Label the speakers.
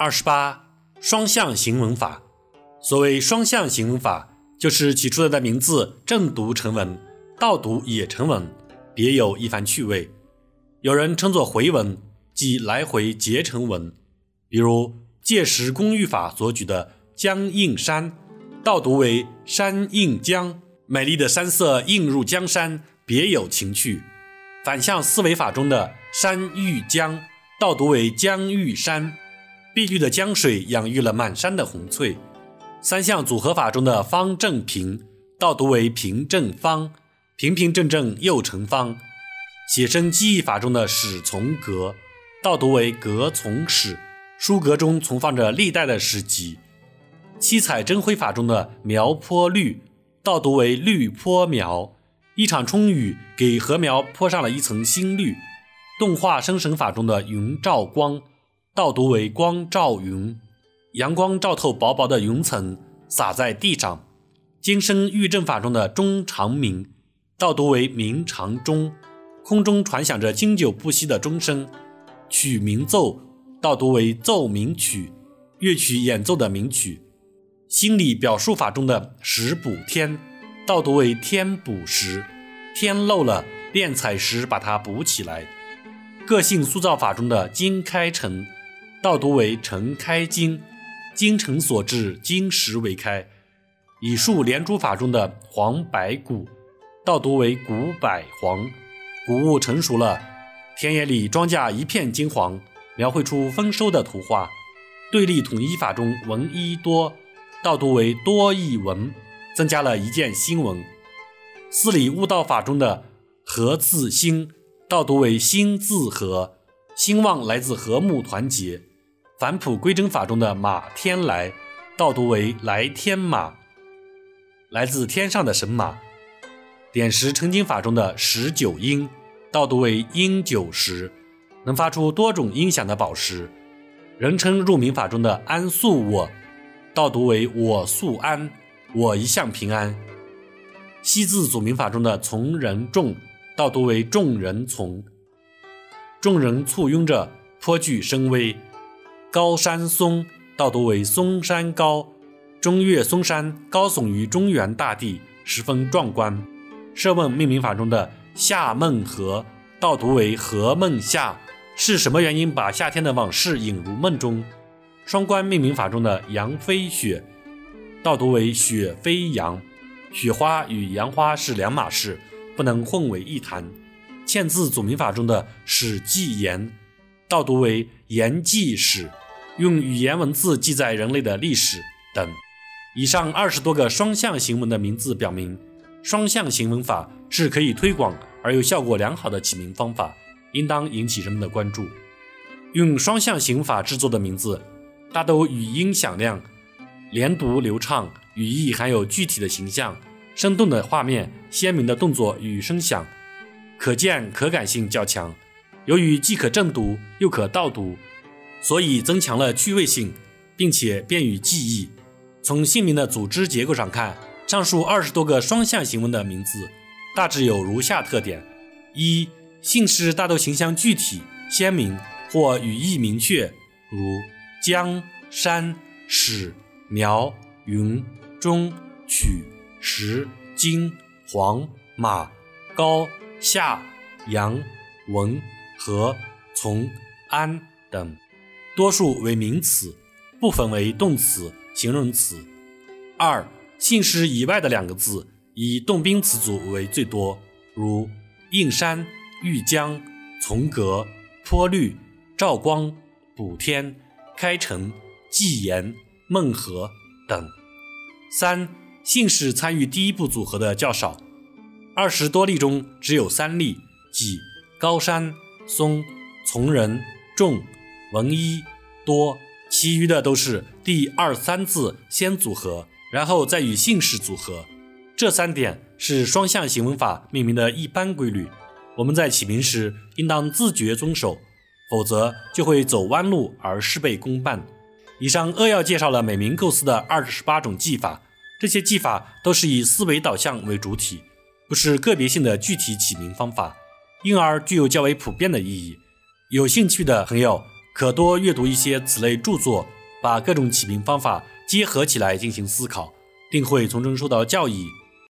Speaker 1: 二十八，双向行文法。所谓双向行文法，就是起出来的名字正读成文，倒读也成文，别有一番趣味。有人称作回文，即来回结成文。比如借石公寓法所举的“江映山”，倒读为“山映江”，美丽的山色映入江山，别有情趣。反向思维法中的“山遇江”，倒读为“江遇山”，碧绿的江水养育了满山的红翠。三项组合法中的“方正平”，倒读为“平正方”，平平正正又成方。写生记忆法中的“史从阁”，倒读为“阁从史”，书阁中存放着历代的史籍。七彩真辉法中的“苗坡绿”，倒读为“绿坡苗”。一场春雨给禾苗泼上了一层新绿。动画生神法中的“云照光”，倒读为“光照云”。阳光照透薄薄的云层，洒在地上。金声玉阵法中的“钟长鸣”，倒读为“鸣长钟”。空中传响着经久不息的钟声。曲鸣奏，倒读为“奏鸣曲”，乐曲演奏的鸣曲。心理表述法中的“石补天”。倒读为天补石，天漏了，炼彩石把它补起来。个性塑造法中的金开成，倒读为成开金，精诚所至，金石为开。以树连珠法中的黄白谷，倒读为谷百黄，谷物成熟了，田野里庄稼一片金黄，描绘出丰收的图画。对立统一法中文一多，道读为多一文。增加了一件新闻。四理悟道法中的“和”字兴，道读为“心字和”，兴旺来自和睦团结。返璞归真法中的“马天来”，倒读为“来天马”，来自天上的神马。点石成金法中的“石九音”，倒读为“音九石”，能发出多种音响的宝石。人称入冥法中的“安素我”，倒读为“我素安”。我一向平安。西字组名法中的从人众，倒读为众人从。众人簇拥着，颇具声威。高山松，倒读为嵩山高。中岳嵩山高耸于中原大地，十分壮观。设问命名法中的夏梦河，倒读为河梦夏。是什么原因把夏天的往事引入梦中？双关命名法中的杨飞雪。倒读为雪飞扬，雪花与杨花是两码事，不能混为一谈。嵌字组名法中的史记言，倒读为言记史，用语言文字记载人类的历史等。以上二十多个双向行文的名字表明，双向行文法是可以推广而又效果良好的起名方法，应当引起人们的关注。用双向行法制作的名字，大都语音响亮。连读流畅，语义含有具体的形象，生动的画面，鲜明的动作与声响，可见可感性较强。由于既可正读又可倒读，所以增强了趣味性，并且便于记忆。从姓名的组织结构上看，上述二十多个双向行文的名字大致有如下特点：一、姓氏大都形象具体鲜明或语义明确，如江山史。苗、云、钟、曲、石、金、黄、马、高、夏、杨、文、和、从、安等，多数为名词，部分为动词、形容词。二、姓氏以外的两个字以动宾词组为最多，如映山、玉江、从革、坡绿、照光、补天、开城、纪言。孟和等。三姓氏参与第一步组合的较少，二十多例中只有三例，即高山、松、从人、仲、文一、多，其余的都是第二三字先组合，然后再与姓氏组合。这三点是双向行文法命名的一般规律，我们在起名时应当自觉遵守，否则就会走弯路而事倍功半。以上扼要介绍了美名构思的二十八种技法，这些技法都是以思维导向为主体，不是个别性的具体起名方法，因而具有较为普遍的意义。有兴趣的朋友可多阅读一些此类著作，把各种起名方法结合起来进行思考，定会从中受到教益。